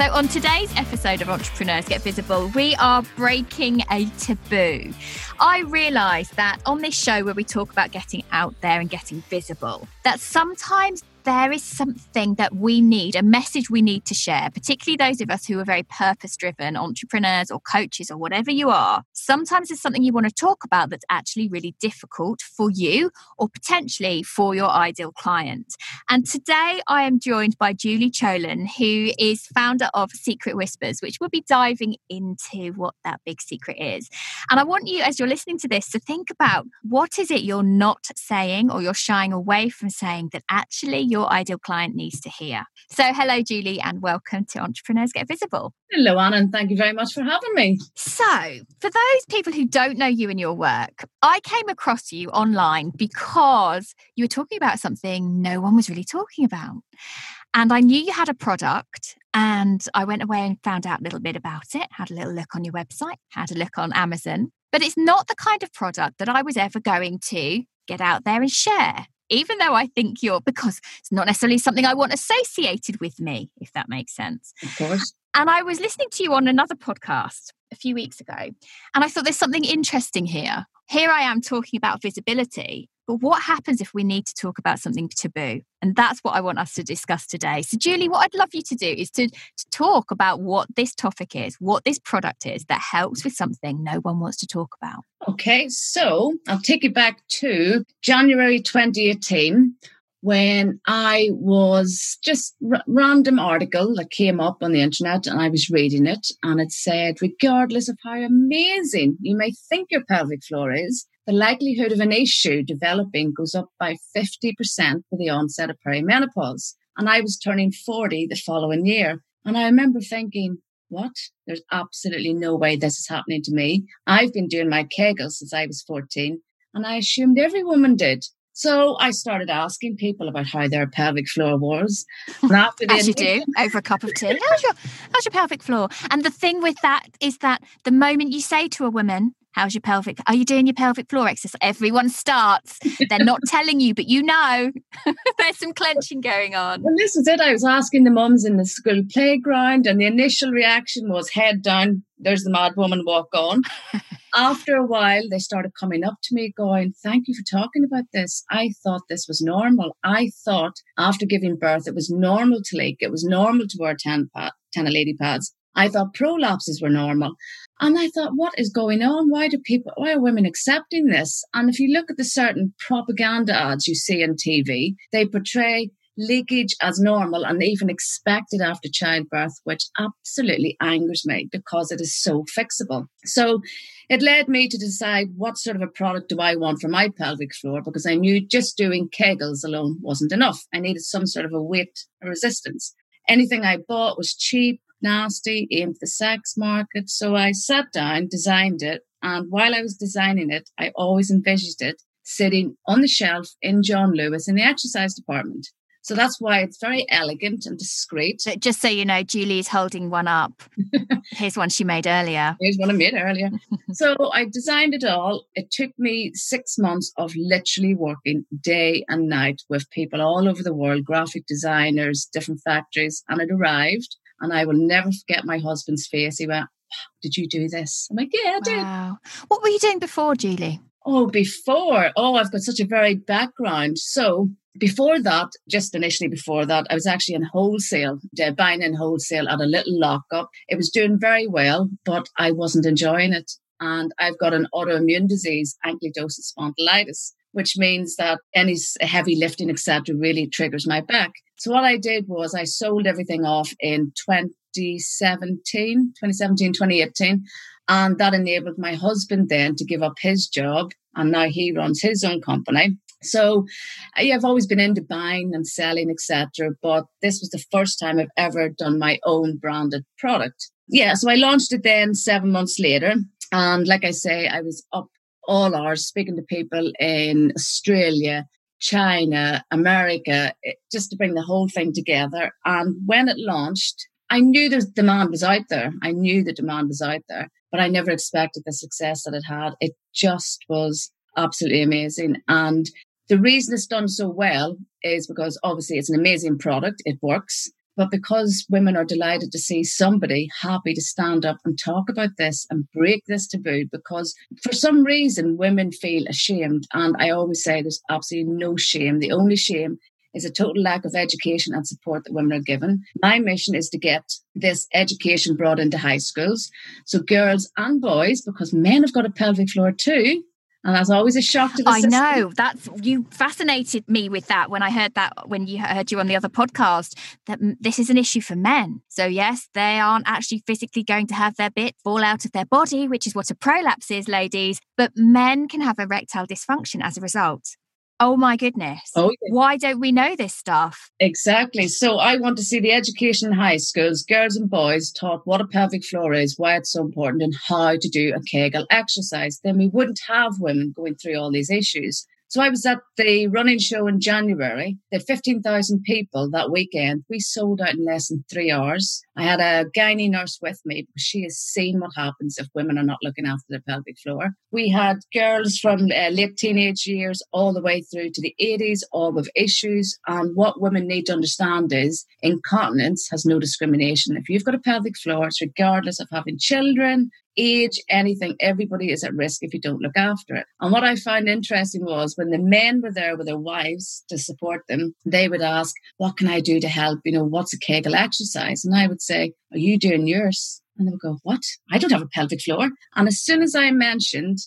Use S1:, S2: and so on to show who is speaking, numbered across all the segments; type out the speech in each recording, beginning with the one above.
S1: So, on today's episode of Entrepreneurs Get Visible, we are breaking a taboo. I realised that on this show, where we talk about getting out there and getting visible, that sometimes there is something that we need, a message we need to share, particularly those of us who are very purpose driven entrepreneurs or coaches or whatever you are. Sometimes it's something you want to talk about that's actually really difficult for you or potentially for your ideal client. And today I am joined by Julie Cholan, who is founder of Secret Whispers, which we'll be diving into what that big secret is. And I want you, as you're listening to this, to think about what is it you're not saying or you're shying away from saying that actually your ideal client needs to hear. So, hello, Julie, and welcome to Entrepreneurs Get Visible.
S2: Hello, Anna, and thank you very much for having me.
S1: So, for those people who don't know you and your work, I came across you online because you were talking about something no one was really talking about. And I knew you had a product, and I went away and found out a little bit about it, had a little look on your website, had a look on Amazon. But it's not the kind of product that I was ever going to get out there and share even though I think you're, because it's not necessarily something I want associated with me, if that makes sense.
S2: Of course.
S1: And I was listening to you on another podcast a few weeks ago, and I thought there's something interesting here. Here I am talking about visibility, but what happens if we need to talk about something taboo? And that's what I want us to discuss today. So, Julie, what I'd love you to do is to, to talk about what this topic is, what this product is that helps with something no one wants to talk about.
S2: Okay, so I'll take you back to January 2018 when I was just r- random article that came up on the internet and I was reading it and it said, regardless of how amazing you may think your pelvic floor is, the likelihood of an issue developing goes up by 50% with the onset of perimenopause. And I was turning 40 the following year. And I remember thinking, what? There's absolutely no way this is happening to me. I've been doing my Kegels since I was 14, and I assumed every woman did. So I started asking people about how their pelvic floor was.
S1: And after As you do over a cup of tea. How's your how's your pelvic floor? And the thing with that is that the moment you say to a woman, How's your pelvic? Are you doing your pelvic floor exercise? Everyone starts. They're not telling you, but you know there's some clenching going on.
S2: Well, this is it. I was asking the mums in the school playground, and the initial reaction was head down. There's the mad woman, walk on. After a while, they started coming up to me going, Thank you for talking about this. I thought this was normal. I thought after giving birth, it was normal to leak. It was normal to wear 10, pad, 10 lady pads. I thought prolapses were normal. And I thought, what is going on? Why do people, why are women accepting this? And if you look at the certain propaganda ads you see on TV, they portray leakage as normal and even expected after childbirth, which absolutely angers me because it is so fixable. So it led me to decide what sort of a product do I want for my pelvic floor because I knew just doing Kegels alone wasn't enough. I needed some sort of a weight resistance. Anything I bought was cheap, nasty, aimed for the sex market. So I sat down, designed it, and while I was designing it, I always envisaged it sitting on the shelf in John Lewis in the exercise department. So that's why it's very elegant and discreet.
S1: So just so you know, Julie's holding one up. Here's one she made earlier.
S2: Here's one I made earlier. so I designed it all. It took me six months of literally working day and night with people all over the world, graphic designers, different factories, and it arrived. And I will never forget my husband's face. He went, Did you do this? I'm like, Yeah, I did. Wow.
S1: What were you doing before, Julie?
S2: Oh, before. Oh, I've got such a varied background. So before that, just initially before that, I was actually in wholesale, buying in wholesale at a little lockup. It was doing very well, but I wasn't enjoying it. And I've got an autoimmune disease, ankylosing spondylitis, which means that any heavy lifting, etc., really triggers my back. So what I did was I sold everything off in 2017, 2017, 2018. And that enabled my husband then to give up his job. And now he runs his own company. So yeah, I've always been into buying and selling, etc. But this was the first time I've ever done my own branded product. Yeah, so I launched it then seven months later. And like I say, I was up all hours, speaking to people in Australia, China, America, eh, just to bring the whole thing together. And when it launched, I knew the demand was out there. I knew the demand was out there, but I never expected the success that it had. It just was absolutely amazing. And the reason it's done so well is because obviously it's an amazing product. It works. But because women are delighted to see somebody happy to stand up and talk about this and break this taboo, because for some reason women feel ashamed. And I always say there's absolutely no shame. The only shame is a total lack of education and support that women are given. My mission is to get this education brought into high schools. So girls and boys, because men have got a pelvic floor too, and that's always a shock to the
S1: I
S2: system.
S1: know that's you fascinated me with that when I heard that when you heard you on the other podcast that this is an issue for men. So yes, they aren't actually physically going to have their bit fall out of their body, which is what a prolapse is, ladies. But men can have erectile dysfunction as a result. Oh my goodness. Oh, yeah. Why don't we know this stuff?
S2: Exactly. So I want to see the education in high schools, girls and boys taught what a pelvic floor is, why it's so important, and how to do a Kegel exercise. Then we wouldn't have women going through all these issues. So I was at the running show in January. There were 15,000 people that weekend. We sold out in less than three hours. I had a gynae nurse with me because she has seen what happens if women are not looking after their pelvic floor. We had girls from uh, late teenage years all the way through to the 80s, all with issues. And what women need to understand is incontinence has no discrimination. If you've got a pelvic floor, it's regardless of having children, age, anything, everybody is at risk if you don't look after it. And what I found interesting was when the men were there with their wives to support them, they would ask, What can I do to help? You know, what's a Kegel exercise? And I would say, Are you doing yours? And they would go, What? I don't have a pelvic floor. And as soon as I mentioned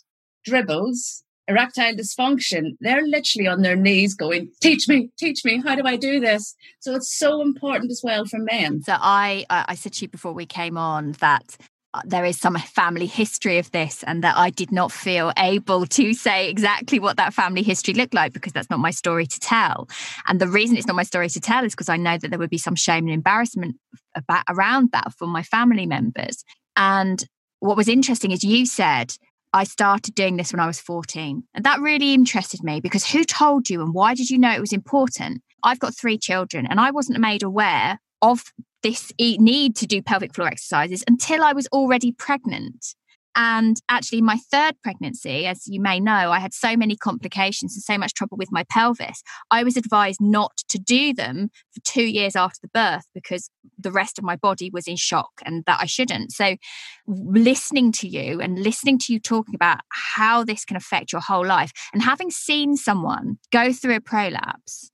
S2: dribbles, erectile dysfunction, they're literally on their knees going, teach me, teach me, how do I do this? So it's so important as well for men.
S1: So I, I said to you before we came on that Uh, there is some family history of this and that I did not feel able to say exactly what that family history looked like because that's not my story to tell. And the reason it's not my story to tell is because I know that there would be some shame and embarrassment about around that for my family members. And what was interesting is you said I started doing this when I was 14. And that really interested me because who told you and why did you know it was important? I've got three children and I wasn't made aware of this need to do pelvic floor exercises until I was already pregnant. And actually, my third pregnancy, as you may know, I had so many complications and so much trouble with my pelvis. I was advised not to do them for two years after the birth because the rest of my body was in shock and that I shouldn't. So, listening to you and listening to you talking about how this can affect your whole life and having seen someone go through a prolapse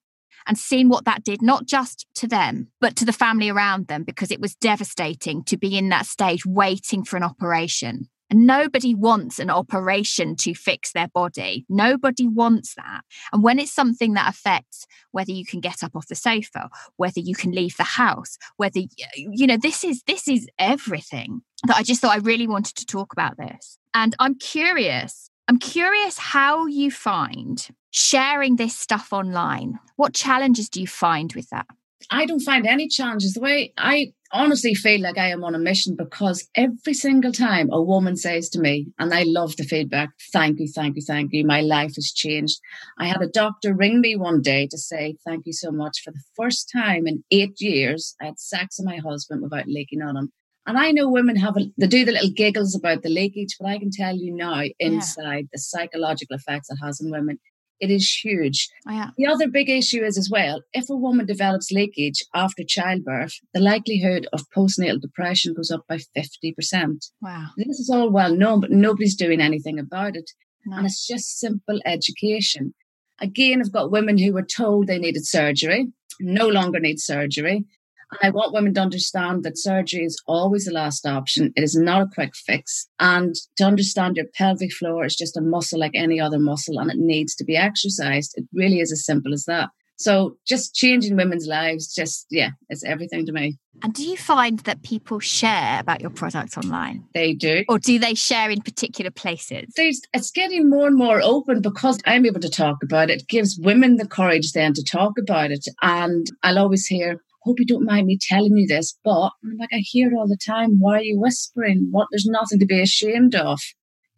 S1: and seen what that did, not just to them, but to the family around them, because it was devastating to be in that stage waiting for an operation. And nobody wants an operation to fix their body. Nobody wants that. And when it's something that affects whether you can get up off the sofa, whether you can leave the house, whether you know this is this is everything. That I just thought I really wanted to talk about this. And I'm curious. I'm curious how you find sharing this stuff online. What challenges do you find with that?
S2: I don't find any challenges. The way I honestly feel like I am on a mission because every single time a woman says to me, and I love the feedback, thank you, thank you, thank you, my life has changed. I had a doctor ring me one day to say, thank you so much. For the first time in eight years, I had sex with my husband without leaking on him. And I know women have a, they do the little giggles about the leakage, but I can tell you now inside yeah. the psychological effects it has on women it is huge.
S1: Oh, yeah.
S2: The other big issue is as well, if a woman develops leakage after childbirth, the likelihood of postnatal depression goes up by 50%.
S1: Wow.
S2: This is all well known, but nobody's doing anything about it. No. And it's just simple education. Again, I've got women who were told they needed surgery, no longer need surgery. And I want women to understand that surgery is always the last option. It is not a quick fix. And to understand your pelvic floor is just a muscle like any other muscle and it needs to be exercised. It really is as simple as that. So just changing women's lives, just, yeah, it's everything to me.
S1: And do you find that people share about your products online?
S2: They do.
S1: Or do they share in particular places?
S2: There's, it's getting more and more open because I'm able to talk about it. it. gives women the courage then to talk about it. And I'll always hear, hope you don't mind me telling you this, but I'm like, I hear it all the time. Why are you whispering? What? There's nothing to be ashamed of.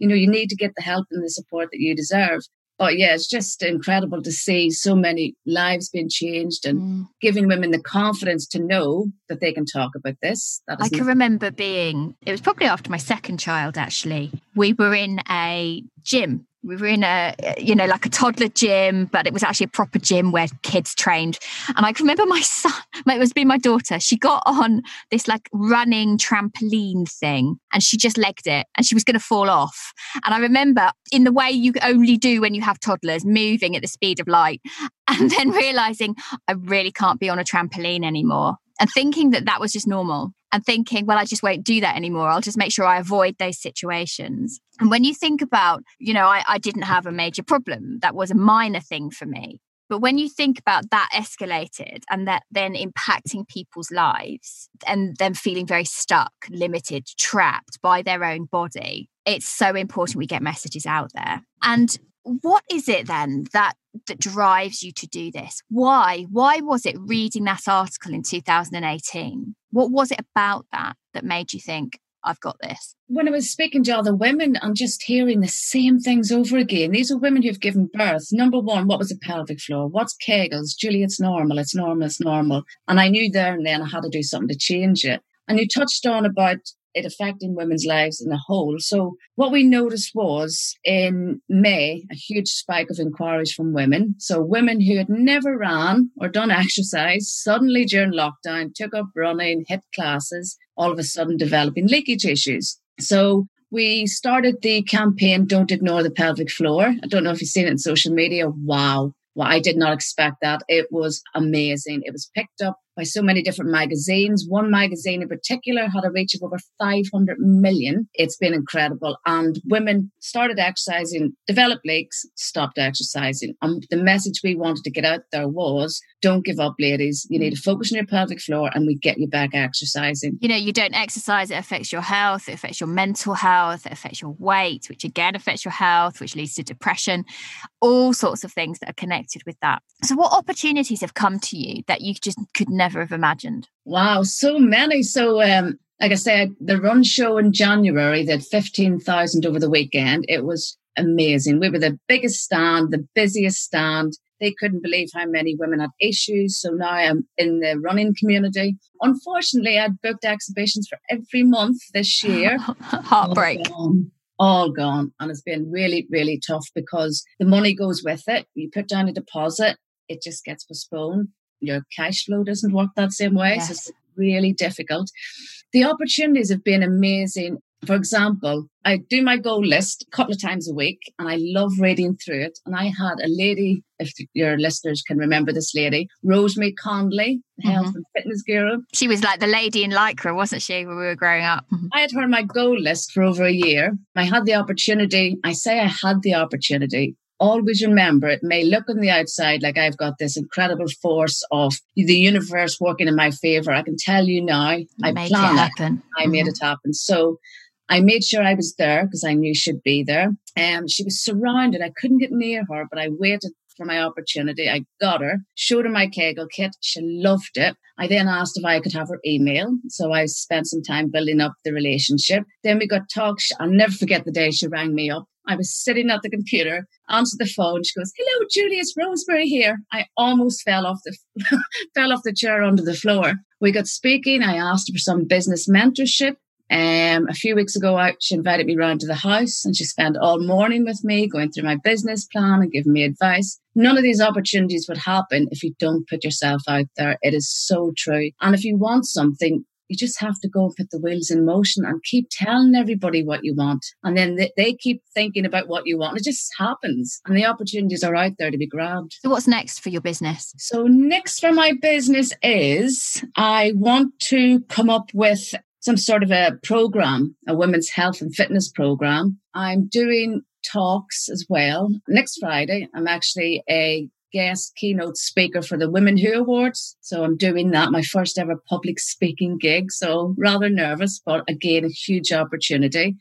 S2: you know, you need to get the help and the support that you deserve. But yeah, it's just incredible to see so many lives being changed and mm. giving women the confidence to know that they can talk about this.
S1: I can remember being, it was probably after my second child actually. We were in a gym we were in a you know like a toddler gym but it was actually a proper gym where kids trained. And i can remember my son it was being my daughter. She got on this like running trampoline thing and she just legged it and she was going to fall off. And i remember in the way you only do when you have toddlers moving at the speed of light and then realizing i really can't be on a trampoline anymore and thinking that that was just normal and thinking, well, I just won't do that anymore. I'll just make sure I avoid those situations. And when you think about, you know, I, I didn't have a major problem, that was a minor thing for me. But when you think about that escalated and that then impacting people's lives and them feeling very stuck, limited, trapped by their own body, it's so important we get messages out there. And what is it then that that drives you to do this why why was it reading that article in 2018 what was it about that that made you think I've got this.
S2: When I was speaking to other women and just hearing the same things over again, these are women who've given birth. Number one, what was a pelvic floor? What's Kegels? Julie, it's normal, it's normal, it's normal. And I knew there and then I had to do something to change it. And you touched on about it affecting women's lives in a whole. So what we noticed was in May, a huge spike of inquiries from women. So women who had never ran or done exercise suddenly during lockdown took up running, HIIT classes, all of a sudden developing leakage issues. So we started the campaign Don't Ignore the Pelvic Floor. I don't know if you've seen it in social media. Wow. Well, I did not expect that. It was amazing. It was picked up by so many different magazines. One magazine in particular had a reach of over 500 million. It's been incredible. And women started exercising, developed leaks, stopped exercising. And the message we wanted to get out there was don't give up, ladies. You need to focus on your pelvic floor and we get you back exercising.
S1: You know, you don't exercise, it affects your health, it affects your mental health, it affects your weight, which again affects your health, which leads to depression, all sorts of things that are connected with that. So, what opportunities have come to you that you just could never have imagined?
S2: Wow, so many. So, um, like I said, the run show in January, they had 15,000 over the weekend. It was amazing. We were the biggest stand, the busiest stand. They couldn't believe how many women had issues. So now I'm in the running community. Unfortunately, I'd booked exhibitions for every month this year.
S1: Heartbreak.
S2: All gone, all gone. And it's been really, really tough because the money goes with it. You put down a deposit, it just gets postponed. Your cash flow doesn't work that same way. Yes. So it's really difficult. The opportunities have been amazing for example, I do my goal list a couple of times a week and I love reading through it. And I had a lady, if your listeners can remember this lady, Rosemary Conley, mm-hmm. health and fitness guru.
S1: She was like the lady in Lycra, wasn't she, when we were growing up?
S2: Mm-hmm. I had her on my goal list for over a year. I had the opportunity, I say I had the opportunity always remember it may look on the outside like I've got this incredible force of the universe working in my favor. I can tell you now, I
S1: made
S2: planned
S1: it happen.
S2: I mm-hmm. made it happen. So I made sure I was there because I knew she'd be there. And um, she was surrounded. I couldn't get near her, but I waited for my opportunity. I got her, showed her my Kegel kit. She loved it. I then asked if I could have her email. So I spent some time building up the relationship. Then we got talks. I'll never forget the day she rang me up. I was sitting at the computer, answered the phone. She goes, "Hello, Julie, it's Rosemary here." I almost fell off the fell off the chair onto the floor. We got speaking. I asked her for some business mentorship. Um, a few weeks ago, I, she invited me round to the house and she spent all morning with me going through my business plan and giving me advice. None of these opportunities would happen if you don't put yourself out there. It is so true. And if you want something, you just have to go and put the wheels in motion and keep telling everybody what you want. And then they, they keep thinking about what you want. It just happens. And the opportunities are out there to be grabbed.
S1: So, what's next for your business?
S2: So, next for my business is I want to come up with some sort of a program, a women's health and fitness program. I'm doing talks as well. Next Friday, I'm actually a guest keynote speaker for the Women Who Awards. So I'm doing that, my first ever public speaking gig. So rather nervous, but again, a huge opportunity.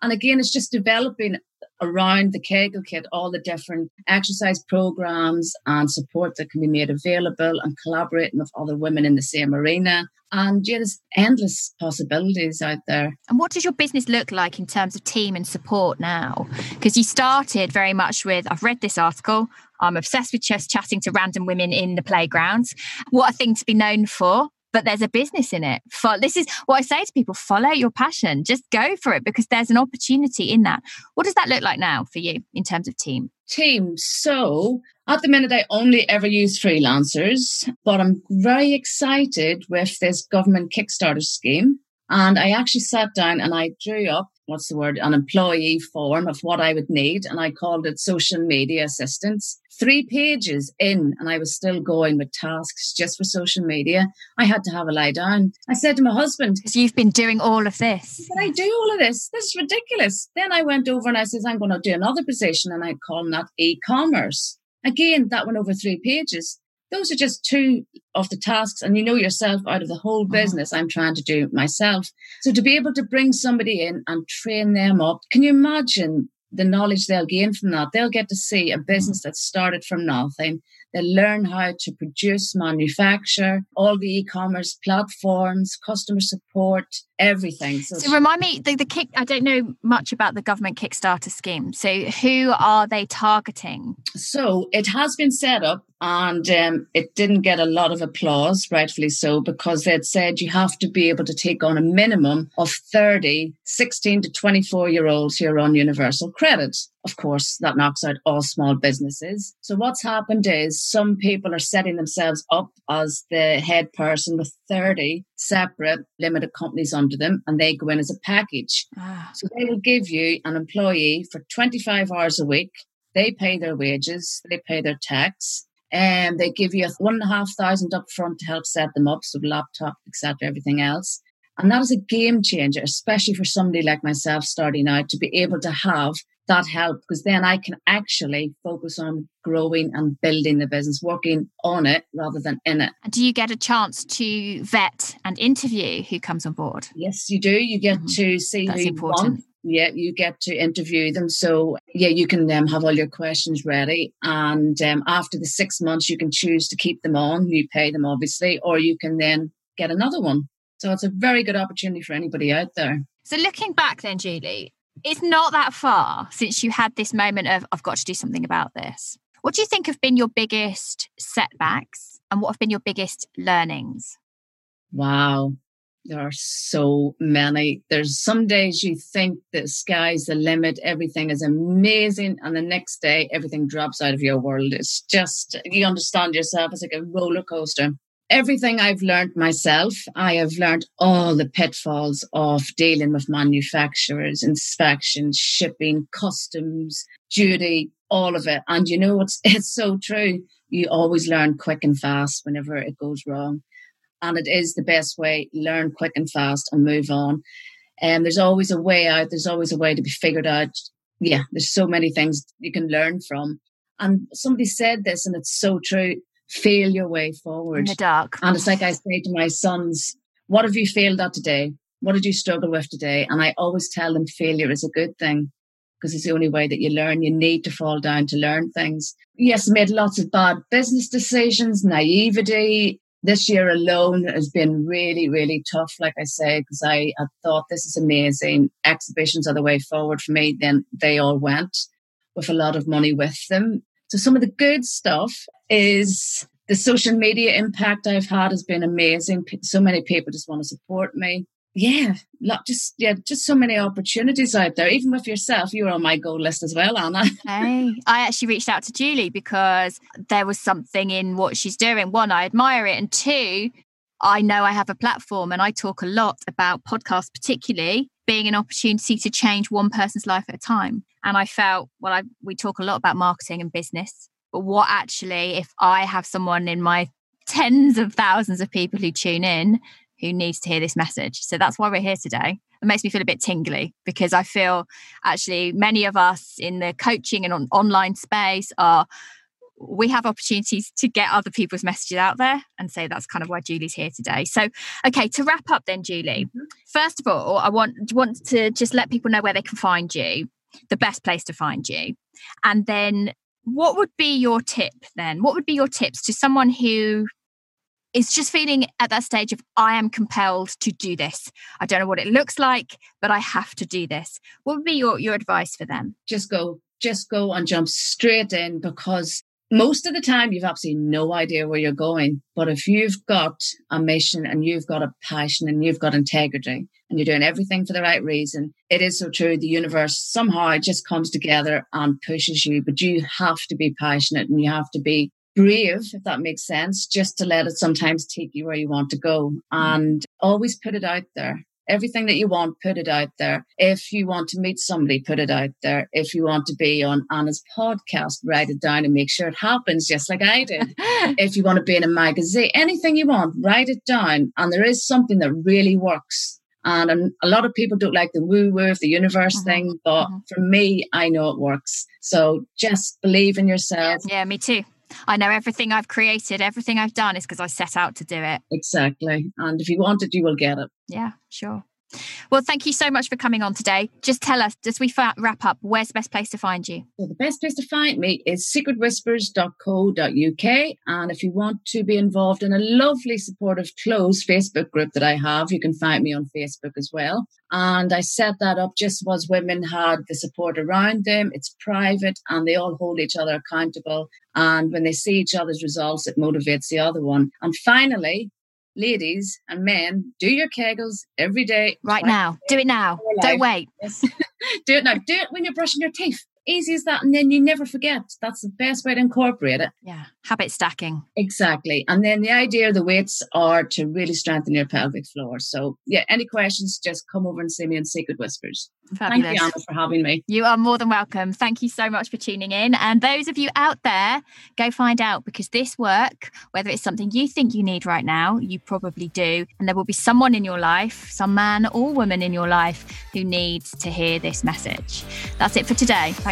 S2: And again, it's just developing around the Kegel kit all the different exercise programs and support that can be made available and collaborating with other women in the same arena. And yeah, there's endless possibilities out there.
S1: And what does your business look like in terms of team and support now? Because you started very much with I've read this article, I'm obsessed with just chatting to random women in the playgrounds. What a thing to be known for but there's a business in it. For this is what I say to people: follow your passion, just go for it because there's an opportunity in that. What does that look like now for you in terms of team?
S2: Team. So at the minute, I only ever use freelancers, but I'm very excited with this government Kickstarter scheme. And I actually sat down and I drew up what's the word, an employee form of what I would need. And I called it social media assistance three pages in and I was still going with tasks just for social media. I had to have a lie down. I said to my husband,
S1: Because you've been doing all of this.
S2: Can I do all of this? This is ridiculous. Then I went over and I said, I'm going to do another position and I call that e commerce. Again, that went over three pages. Those are just two of the tasks. And you know yourself out of the whole uh-huh. business, I'm trying to do myself. So to be able to bring somebody in and train them up, can you imagine the knowledge they'll gain from that. They'll get to see a business mm. that started from nothing. They'll learn how to produce, manufacture, all the e-commerce platforms, customer support, everything.
S1: So, so remind me, the, the kick. I don't know much about the government Kickstarter scheme. So who are they targeting?
S2: So it has been set up, and um, it didn't get a lot of applause, rightfully so, because they'd said you have to be able to take on a minimum of 30 16 to 24 year olds who are on universal credit. Of course, that knocks out all small businesses. So what's happened is some people are setting themselves up as the head person with 30 separate limited companies under them and they go in as a package. Ah. So they will give you an employee for 25 hours a week. They pay their wages, they pay their tax, and they give you a one and a half thousand up front to help set them up, so laptop, etc., everything else. And that is a game changer, especially for somebody like myself starting out to be able to have that help because then I can actually focus on growing and building the business, working on it rather than in it.
S1: And do you get a chance to vet and interview who comes on board?
S2: Yes, you do. You get mm-hmm. to see That's who important. you want. Yeah, you get to interview them. So, yeah, you can um, have all your questions ready. And um, after the six months, you can choose to keep them on. You pay them, obviously, or you can then get another one. So, it's a very good opportunity for anybody out there.
S1: So, looking back then, Julie, it's not that far since you had this moment of, I've got to do something about this. What do you think have been your biggest setbacks and what have been your biggest learnings?
S2: Wow, there are so many. There's some days you think the sky's the limit, everything is amazing, and the next day everything drops out of your world. It's just, you understand yourself, it's like a roller coaster everything I've learned myself, I have learned all the pitfalls of dealing with manufacturers, inspections, shipping, customs, duty, all of it. And you know, it's, it's so true. You always learn quick and fast whenever it goes wrong. And it is the best way, learn quick and fast and move on. And there's always a way out. There's always a way to be figured out. Yeah, there's so many things you can learn from. And somebody said this, and it's so true fail your way forward. In
S1: the dark.
S2: And it's like I say to my sons, what have you failed at today? What did you struggle with today? And I always tell them failure is a good thing because it's the only way that you learn. You need to fall down to learn things. Yes, made lots of bad business decisions, naivety. This year alone has been really, really tough, like I say, because I, I thought this is amazing. Exhibitions are the way forward for me. Then they all went with a lot of money with them. So some of the good stuff is the social media impact I've had has been amazing. So many people just want to support me. Yeah, lot just yeah, just so many opportunities out there. Even with yourself, you were on my goal list as well, Anna.
S1: hey, I actually reached out to Julie because there was something in what she's doing. One, I admire it, and two, I know I have a platform and I talk a lot about podcasts, particularly being an opportunity to change one person's life at a time. And I felt, well, I, we talk a lot about marketing and business, but what actually, if I have someone in my tens of thousands of people who tune in who needs to hear this message? So that's why we're here today. It makes me feel a bit tingly because I feel actually many of us in the coaching and on- online space are we have opportunities to get other people's messages out there. And so that's kind of why Julie's here today. So, okay, to wrap up then, Julie, mm-hmm. first of all, I want, want to just let people know where they can find you, the best place to find you. And then what would be your tip then? What would be your tips to someone who is just feeling at that stage of I am compelled to do this. I don't know what it looks like, but I have to do this. What would be your, your advice for them?
S2: Just go, just go and jump straight in because most of the time you've absolutely no idea where you're going. But if you've got a mission and you've got a passion and you've got integrity and you're doing everything for the right reason, it is so true. The universe somehow just comes together and pushes you, but you have to be passionate and you have to be brave, if that makes sense, just to let it sometimes take you where you want to go and always put it out there. Everything that you want, put it out there. If you want to meet somebody, put it out there. If you want to be on Anna's podcast, write it down and make sure it happens, just like I did. if you want to be in a magazine, anything you want, write it down. And there is something that really works. And um, a lot of people don't like the woo woo of the universe mm-hmm. thing, but mm-hmm. for me, I know it works. So just believe in yourself.
S1: Yeah, me too. I know everything I've created, everything I've done is because I set out to do it.
S2: Exactly. And if you want it, you will get it.
S1: Yeah, sure. Well, thank you so much for coming on today. Just tell us, as we wrap up, where's the best place to find you?
S2: Well, the best place to find me is secretwhispers.co.uk. And if you want to be involved in a lovely, supportive, closed Facebook group that I have, you can find me on Facebook as well. And I set that up just as women had the support around them. It's private and they all hold each other accountable. And when they see each other's results, it motivates the other one. And finally, ladies and men, do your kegels every day.
S1: Right now. Do it now. Don't wait.
S2: Yes. do it now. Do it when you're brushing your teeth easy as that. And then you never forget. That's the best way to incorporate it.
S1: Yeah. Habit stacking.
S2: Exactly. And then the idea of the weights are to really strengthen your pelvic floor. So, yeah, any questions, just come over and see me in Secret Whispers. Fabulous. Thank you, Anna, for having me.
S1: You are more than welcome. Thank you so much for tuning in. And those of you out there, go find out because this work, whether it's something you think you need right now, you probably do. And there will be someone in your life, some man or woman in your life, who needs to hear this message. That's it for today. Thank